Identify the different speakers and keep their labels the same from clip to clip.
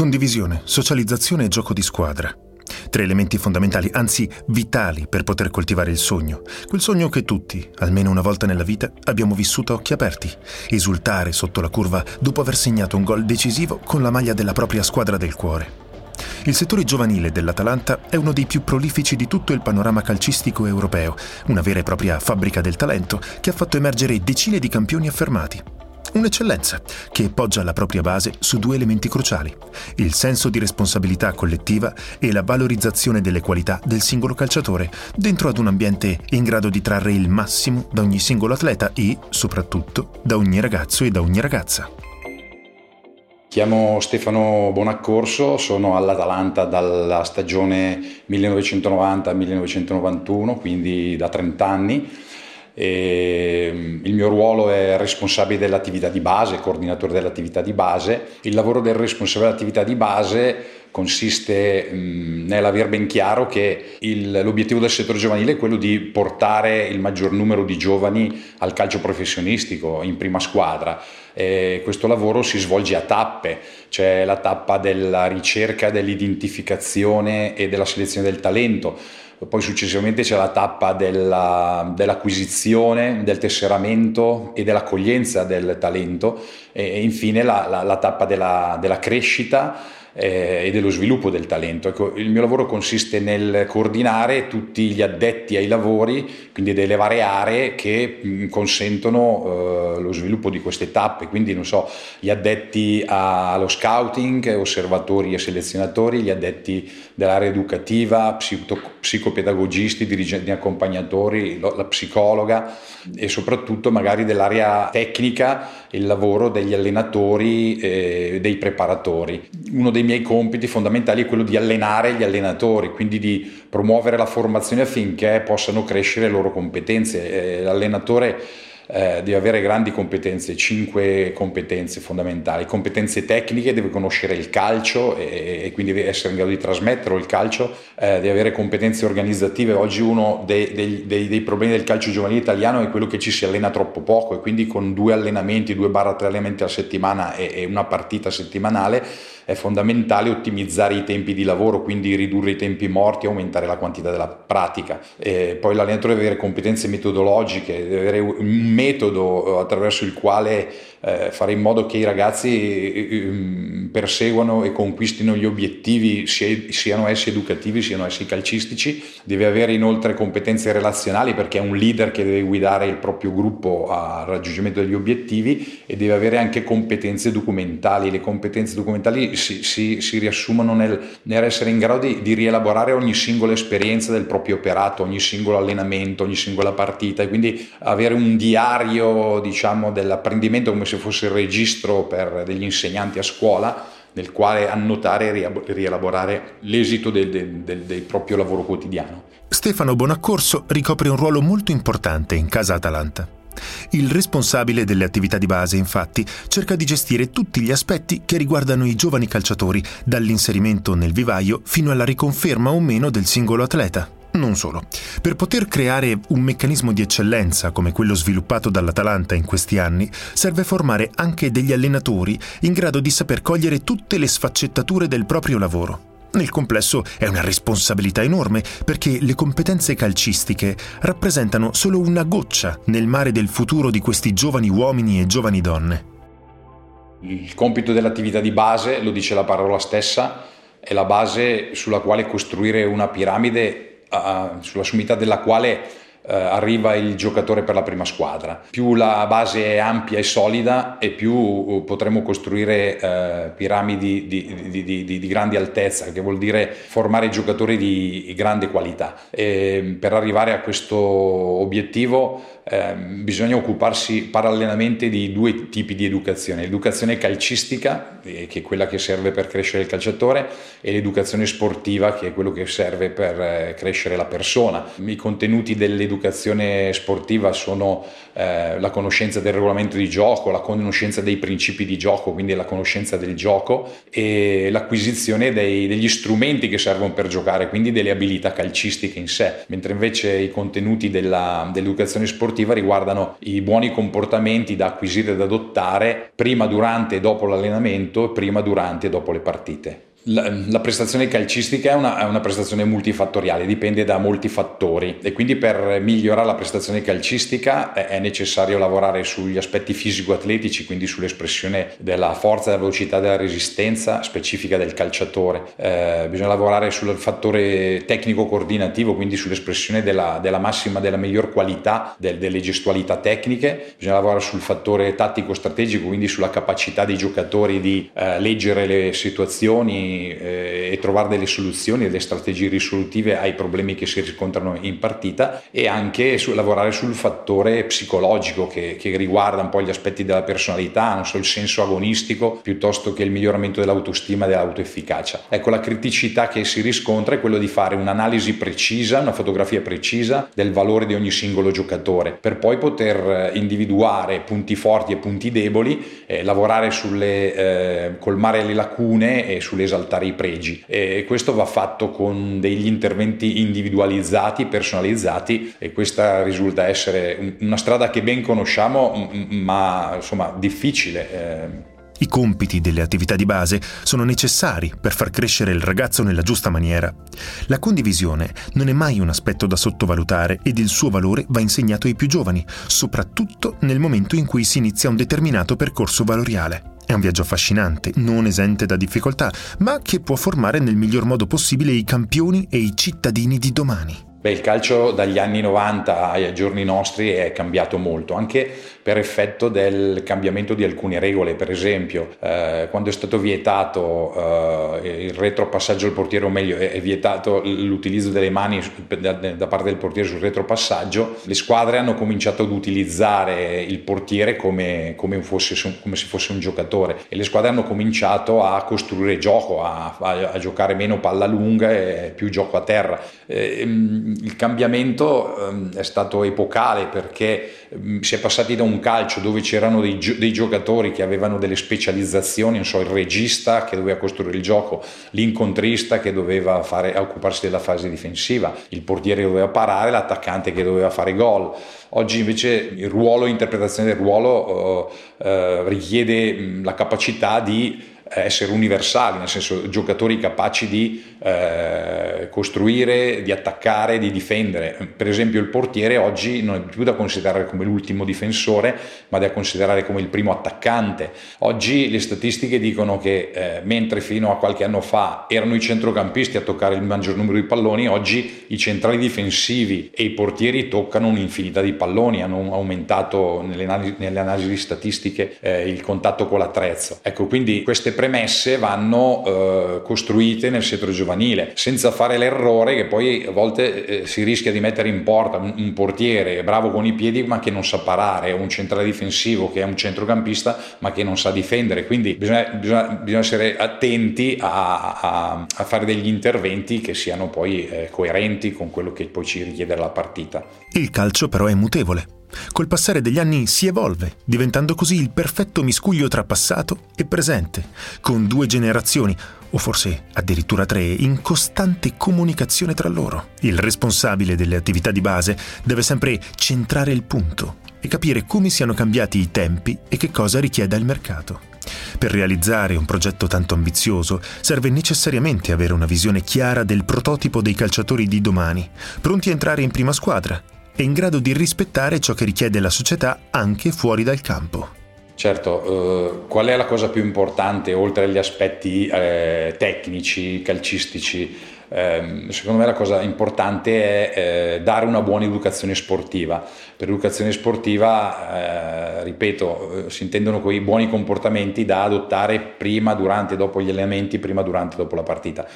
Speaker 1: Condivisione, socializzazione e gioco di squadra. Tre elementi fondamentali, anzi vitali, per poter coltivare il sogno. Quel sogno che tutti, almeno una volta nella vita, abbiamo vissuto a occhi aperti. Esultare sotto la curva dopo aver segnato un gol decisivo con la maglia della propria squadra del cuore. Il settore giovanile dell'Atalanta è uno dei più prolifici di tutto il panorama calcistico europeo, una vera e propria fabbrica del talento che ha fatto emergere decine di campioni affermati. Un'eccellenza che poggia la propria base su due elementi cruciali, il senso di responsabilità collettiva e la valorizzazione delle qualità del singolo calciatore, dentro ad un ambiente in grado di trarre il massimo da ogni singolo atleta e, soprattutto, da ogni ragazzo e da ogni ragazza.
Speaker 2: Chiamo Stefano Bonaccorso, sono all'Atalanta dalla stagione 1990-1991, quindi da 30 anni e mm, il mio ruolo è responsabile dell'attività di base, coordinatore dell'attività di base. Il lavoro del responsabile dell'attività di base consiste nell'aver ben chiaro che il, l'obiettivo del settore giovanile è quello di portare il maggior numero di giovani al calcio professionistico in prima squadra. E questo lavoro si svolge a tappe, c'è la tappa della ricerca, dell'identificazione e della selezione del talento poi successivamente c'è la tappa della, dell'acquisizione, del tesseramento e dell'accoglienza del talento e, infine la, la, la tappa della, della crescita eh, e dello sviluppo del talento. Ecco, il mio lavoro consiste nel coordinare tutti gli addetti ai lavori, quindi delle varie aree che mh, consentono eh, lo sviluppo di queste tappe, quindi non so, gli addetti allo scouting, osservatori e selezionatori, gli addetti dell'area educativa, psico- psicopedagogisti, dirigenti accompagnatori, la psicologa e soprattutto magari dell'area tecnica, il lavoro degli allenatori e dei preparatori. Uno dei dei miei compiti fondamentali è quello di allenare gli allenatori, quindi di promuovere la formazione affinché possano crescere le loro competenze. Eh, l'allenatore eh, deve avere grandi competenze, cinque competenze fondamentali, competenze tecniche, deve conoscere il calcio e, e quindi deve essere in grado di trasmettere il calcio, eh, deve avere competenze organizzative, oggi uno dei, dei, dei, dei, problemi del calcio giovanile italiano è quello che ci si allena troppo poco e quindi con due allenamenti, due barra tre allenamenti alla settimana e, e una partita settimanale è fondamentale ottimizzare i tempi di lavoro, quindi ridurre i tempi morti, aumentare la quantità della pratica. E poi l'allenatore deve avere competenze metodologiche, deve avere un metodo attraverso il quale eh, fare in modo che i ragazzi eh, perseguano e conquistino gli obiettivi, siano essi educativi, siano essi calcistici. Deve avere inoltre competenze relazionali perché è un leader che deve guidare il proprio gruppo al raggiungimento degli obiettivi e deve avere anche competenze documentali. Le competenze documentali si, si, si riassumono nel, nell'essere in grado di, di rielaborare ogni singola esperienza del proprio operato, ogni singolo allenamento, ogni singola partita e quindi avere un diario diciamo, dell'apprendimento come se fosse il registro per degli insegnanti a scuola nel quale annotare e rielaborare l'esito del, del, del, del, proprio lavoro quotidiano.
Speaker 1: Stefano Bonaccorso ricopre un ruolo molto importante in Casa Atalanta. Il responsabile delle attività di base, infatti, cerca di gestire tutti gli aspetti che riguardano i giovani calciatori, dall'inserimento nel vivaio fino alla riconferma o meno del singolo atleta. Non solo. Per poter creare un meccanismo di eccellenza come quello sviluppato dall'Atalanta in questi anni, serve formare anche degli allenatori in grado di saper cogliere tutte le sfaccettature del proprio lavoro. Nel complesso è una responsabilità enorme perché le competenze calcistiche rappresentano solo una goccia nel mare del futuro di questi giovani uomini e giovani donne.
Speaker 2: Il compito dell'attività di base, lo dice la parola stessa, è la base sulla quale costruire una piramide sulla sommità della quale eh, arriva il giocatore per la prima squadra. Più la base è ampia e solida e più uh, potremo costruire eh, piramidi di, di, di, di, grandi altezza, che vuol dire formare giocatori di grande qualità. E per arrivare a questo obiettivo eh, bisogna occuparsi parallelamente di due tipi di educazione, l'educazione calcistica, eh, che è quella che serve per crescere il calciatore, e l'educazione sportiva, che è quello che serve per eh, crescere la persona. I contenuti dell'educazione sportiva sono eh, la conoscenza del regolamento di gioco, la conoscenza dei principi di gioco, quindi la conoscenza del gioco e l'acquisizione dei, degli strumenti che servono per giocare, quindi delle abilità calcistiche in sé, mentre invece i contenuti della, dell'educazione sportiva riguardano i buoni comportamenti da acquisire e da adottare prima, durante e dopo l'allenamento e prima, durante e dopo le partite. La, la, prestazione calcistica è una, è una, prestazione multifattoriale, dipende da molti fattori e quindi per migliorare la prestazione calcistica è, è necessario lavorare sugli aspetti fisico-atletici, quindi sull'espressione della forza, della velocità, della resistenza specifica del calciatore. Eh, bisogna lavorare sul fattore tecnico-coordinativo, quindi sull'espressione della, della massima, della miglior qualità del, delle gestualità tecniche. Bisogna lavorare sul fattore tattico-strategico, quindi sulla capacità dei giocatori di eh, leggere le situazioni eh, e trovare delle soluzioni, delle strategie risolutive ai problemi che si riscontrano in partita e anche su, lavorare sul fattore psicologico che, che, riguarda un po' gli aspetti della personalità, non so, il senso agonistico piuttosto che il miglioramento dell'autostima e dell'autoefficacia. Ecco, la criticità che si riscontra è quello di fare un'analisi precisa, una fotografia precisa del valore di ogni singolo giocatore per poi poter individuare punti forti e punti deboli, eh, lavorare sulle, eh, colmare le lacune e sulle esaltazioni esaltare i pregi e questo va fatto con degli interventi individualizzati, personalizzati e questa risulta essere una strada che ben conosciamo ma insomma difficile.
Speaker 1: Eh. I compiti delle attività di base sono necessari per far crescere il ragazzo nella giusta maniera. La condivisione non è mai un aspetto da sottovalutare ed il suo valore va insegnato ai più giovani, soprattutto nel momento in cui si inizia un determinato percorso valoriale. È un viaggio affascinante, non esente da difficoltà, ma che può formare nel miglior modo possibile i campioni e i cittadini di domani.
Speaker 2: Beh, il calcio dagli anni 90 ai giorni nostri è cambiato molto, anche per effetto del cambiamento di alcune regole. Per esempio, eh, quando è stato vietato eh, il retropassaggio al portiere, o meglio, è, vietato l'utilizzo delle mani da, da, parte del portiere sul retropassaggio, le squadre hanno cominciato ad utilizzare il portiere come, come, fosse, come se fosse un giocatore e le squadre hanno cominciato a costruire gioco, a, a, a giocare meno palla lunga e più gioco a terra. Eh, il cambiamento ehm, è stato epocale perché ehm, si è passati da un calcio dove c'erano dei, dei, giocatori che avevano delle specializzazioni, so, il regista che doveva costruire il gioco, l'incontrista che doveva fare, occuparsi della fase difensiva, il portiere che doveva parare, l'attaccante che doveva fare gol. Oggi invece il ruolo, l'interpretazione del ruolo uh, uh, richiede la capacità di essere universali, nel senso giocatori capaci di eh, costruire, di attaccare, di difendere. Per esempio il portiere oggi non è più da considerare come l'ultimo difensore, ma da considerare come il primo attaccante. Oggi le statistiche dicono che eh, mentre fino a qualche anno fa erano i centrocampisti a toccare il maggior numero di palloni, oggi i centrali difensivi e i portieri toccano un'infinità di palloni, hanno aumentato nelle analisi, nelle analisi statistiche eh, il contatto con l'attrezzo. Ecco, quindi queste premesse vanno eh, costruite nel settore giovanile, senza fare l'errore che poi a volte eh, si rischia di mettere in porta un, un, portiere bravo con i piedi ma che non sa parare, un centrale difensivo che è un centrocampista ma che non sa difendere, quindi bisogna, bisogna, bisogna essere attenti a, a, a, fare degli interventi che siano poi eh, coerenti con quello che poi ci richiede la partita.
Speaker 1: Il calcio però è mutevole Col passare degli anni si evolve, diventando così il perfetto miscuglio tra passato e presente, con due generazioni, o forse addirittura tre, in costante comunicazione tra loro. Il responsabile delle attività di base deve sempre centrare il punto e capire come siano cambiati i tempi e che cosa richieda il mercato. Per realizzare un progetto tanto ambizioso serve necessariamente avere una visione chiara del prototipo dei calciatori di domani, pronti a entrare in prima squadra è in grado di rispettare ciò che richiede la società anche fuori dal campo.
Speaker 2: Certo, eh, qual è la cosa più importante oltre agli aspetti eh, tecnici, calcistici? eh, secondo me la cosa importante è eh, dare una buona educazione sportiva. Per educazione sportiva, eh, ripeto, eh, si intendono quei buoni comportamenti da adottare prima, durante e dopo gli allenamenti, prima, durante e dopo la partita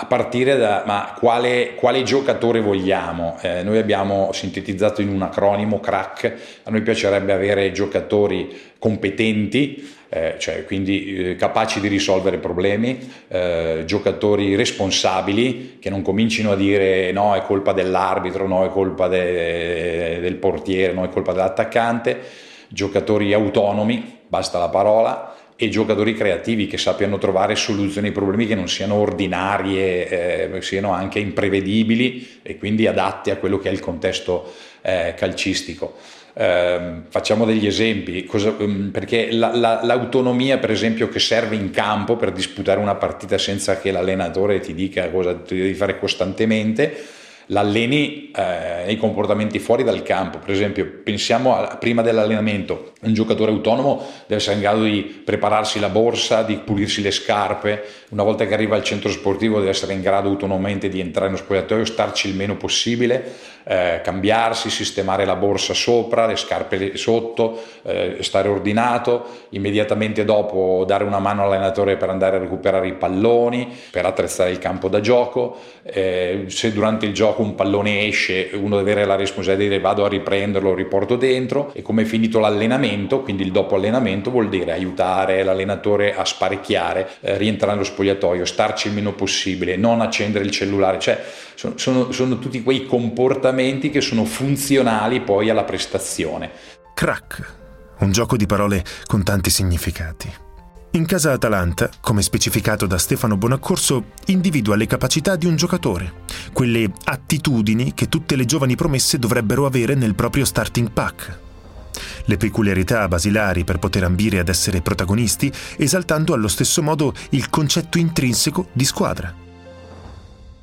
Speaker 2: a partire da ma quale, quale giocatore vogliamo? Eh, noi abbiamo sintetizzato in un acronimo crack, a noi piacerebbe avere giocatori competenti, eh, cioè quindi eh, capaci di risolvere problemi, eh, giocatori responsabili che non comincino a dire no è colpa dell'arbitro, no è colpa de, del portiere, no è colpa dell'attaccante, giocatori autonomi, basta la parola, e giocatori creativi che sappiano trovare soluzioni ai problemi che non siano ordinarie, eh, siano anche imprevedibili e quindi adatti a quello che è il contesto eh, calcistico. Eh, facciamo degli esempi, cosa, um, perché la, la, l'autonomia per esempio che serve in campo per disputare una partita senza che l'allenatore ti dica cosa devi fare costantemente, l'alleni eh, nei comportamenti fuori dal campo. Per esempio, pensiamo a, prima dell'allenamento, un giocatore autonomo deve essere in grado di prepararsi la borsa, di pulirsi le scarpe, una volta che arriva al centro sportivo deve essere in grado autonomamente di entrare nello spogliatoio, starci il meno possibile, eh, cambiarsi, sistemare la borsa sopra, le scarpe sotto, eh, stare ordinato, immediatamente dopo dare una mano all'allenatore per andare a recuperare i palloni, per attrezzare il campo da gioco, eh, se durante il gioco un pallone esce uno deve avere la responsabilità di dire vado a riprenderlo, lo riporto dentro. E come è finito l'allenamento, quindi il dopo allenamento vuol dire aiutare l'allenatore a sparecchiare, eh, rientrare nello spogliatoio, starci il meno possibile, non accendere il cellulare, cioè sono, sono, sono tutti quei comportamenti che sono funzionali poi alla prestazione.
Speaker 1: Crack, un gioco di parole con tanti significati. In casa Atalanta, come specificato da Stefano Bonaccorso, individua le capacità di un giocatore, quelle attitudini che tutte le giovani promesse dovrebbero avere nel proprio starting pack. Le peculiarità basilari per poter ambire ad essere protagonisti, esaltando allo stesso modo il concetto intrinseco di squadra.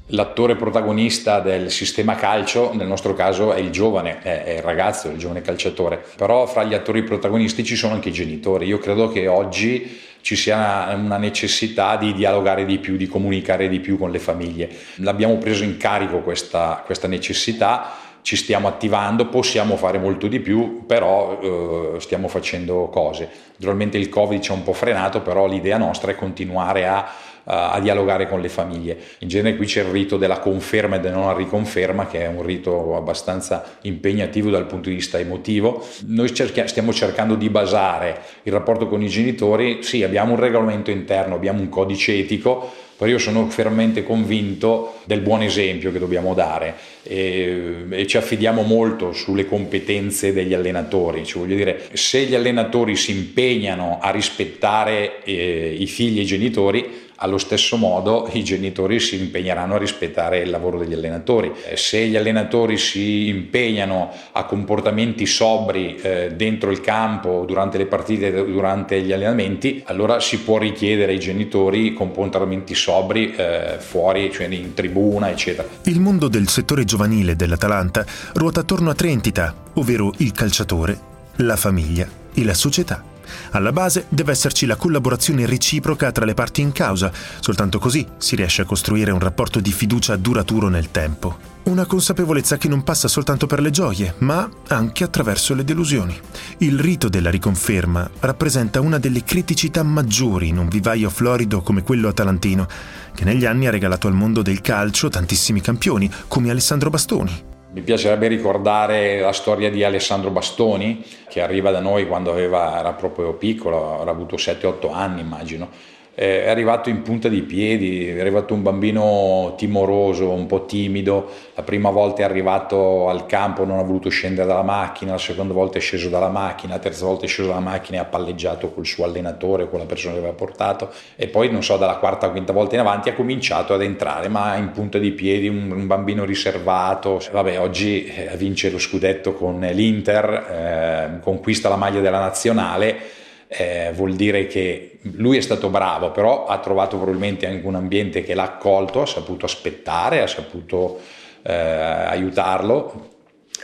Speaker 2: L'attore protagonista del sistema calcio, nel nostro caso, è il giovane, è, il ragazzo, il giovane calciatore. Però fra gli attori protagonisti ci sono anche i genitori. Io credo che oggi ci sia una necessità di dialogare di più, di comunicare di più con le famiglie. L'abbiamo preso in carico questa, questa necessità ci stiamo attivando, possiamo fare molto di più, però eh, stiamo facendo cose. Naturalmente il Covid ci ha un po' frenato, però l'idea nostra è continuare a a dialogare con le famiglie. In genere qui c'è il rito della conferma e della non riconferma, che è un rito abbastanza impegnativo dal punto di vista emotivo. Noi cerchi- stiamo cercando di basare il rapporto con i genitori, sì, abbiamo un regolamento interno, abbiamo un codice etico, però io sono fermamente convinto del buon esempio che dobbiamo dare e, e, ci affidiamo molto sulle competenze degli allenatori. Cioè, voglio dire, se gli allenatori si impegnano a rispettare eh, i figli e i genitori, allo stesso modo i genitori si impegneranno a rispettare il lavoro degli allenatori. Eh, se gli allenatori si impegnano a comportamenti sobri eh, dentro il campo, durante le partite, durante gli allenamenti, allora si può richiedere ai genitori comportamenti sobri eh, fuori, cioè in tribuna, eccetera.
Speaker 1: Il mondo del settore giovanile dell'Atalanta ruota attorno a tre entità, ovvero il calciatore, la famiglia e la società. Alla base deve esserci la collaborazione reciproca tra le parti in causa, soltanto così si riesce a costruire un rapporto di fiducia duraturo nel tempo. Una consapevolezza che non passa soltanto per le gioie, ma anche attraverso le delusioni. Il rito della riconferma rappresenta una delle criticità maggiori in un vivaio florido come quello atalantino, che negli anni ha regalato al mondo del calcio tantissimi campioni, come Alessandro Bastoni,
Speaker 2: mi piacerebbe ricordare la storia di Alessandro Bastoni, che arriva da noi quando aveva, era proprio piccolo, avrà avuto 7-8 anni immagino, è arrivato in punta di piedi, è arrivato un bambino timoroso, un po' timido, la prima volta è arrivato al campo non ha voluto scendere dalla macchina, la seconda volta è sceso dalla macchina, la terza volta è sceso dalla macchina e ha palleggiato col suo allenatore, con la persona che aveva portato. E poi non so dalla quarta o quinta volta in avanti ha cominciato ad entrare, ma in punta di piedi, un, un bambino riservato, vabbè oggi eh, vince lo scudetto con l'Inter, eh, conquista la maglia della nazionale eh, vuol dire che lui è stato bravo, però ha trovato probabilmente anche un ambiente che l'ha accolto, ha saputo aspettare, ha saputo eh, aiutarlo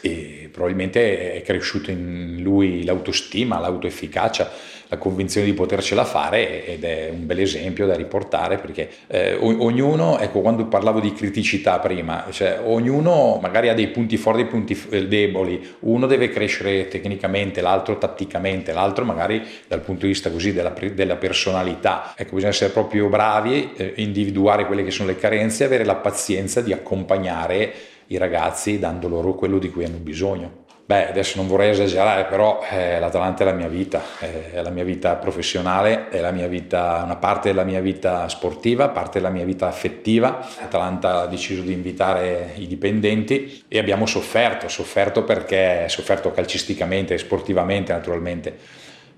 Speaker 2: e probabilmente è cresciuto in lui l'autostima, l'autoefficacia, la convinzione di potercela fare ed è un bel esempio da riportare perché eh, ognuno, ecco quando parlavo di criticità prima, cioè ognuno magari ha dei punti forti e punti eh, deboli, uno deve crescere tecnicamente, l'altro tatticamente, l'altro magari dal punto di vista così della, della personalità, ecco bisogna essere proprio bravi, eh, individuare quelle che sono le carenze e avere la pazienza di accompagnare i ragazzi dando loro quello di cui hanno bisogno. Beh, adesso non vorrei esagerare, però eh, l'Atalanta è la mia vita, eh, è la mia vita professionale, è vita, una parte della mia vita sportiva, parte della mia vita affettiva. L'Atalanta ha deciso di invitare i dipendenti e abbiamo sofferto, sofferto perché, sofferto calcisticamente sportivamente naturalmente,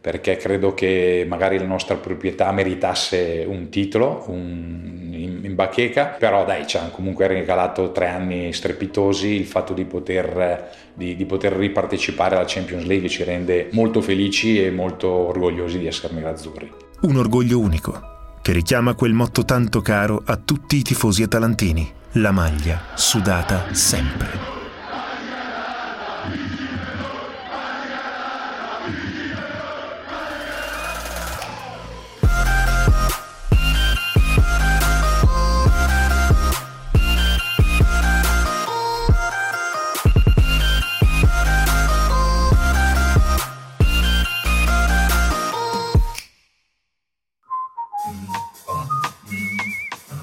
Speaker 2: perché credo che magari la nostra proprietà meritasse un titolo un, in, in, bacheca, però dai, ci hanno comunque regalato tre anni strepitosi, il fatto di poter, di, di poter ripartecipare alla Champions League ci rende molto felici e molto orgogliosi di essere nerazzurri.
Speaker 1: Un orgoglio unico, che richiama quel motto tanto caro a tutti i tifosi atalantini, la maglia sudata sempre.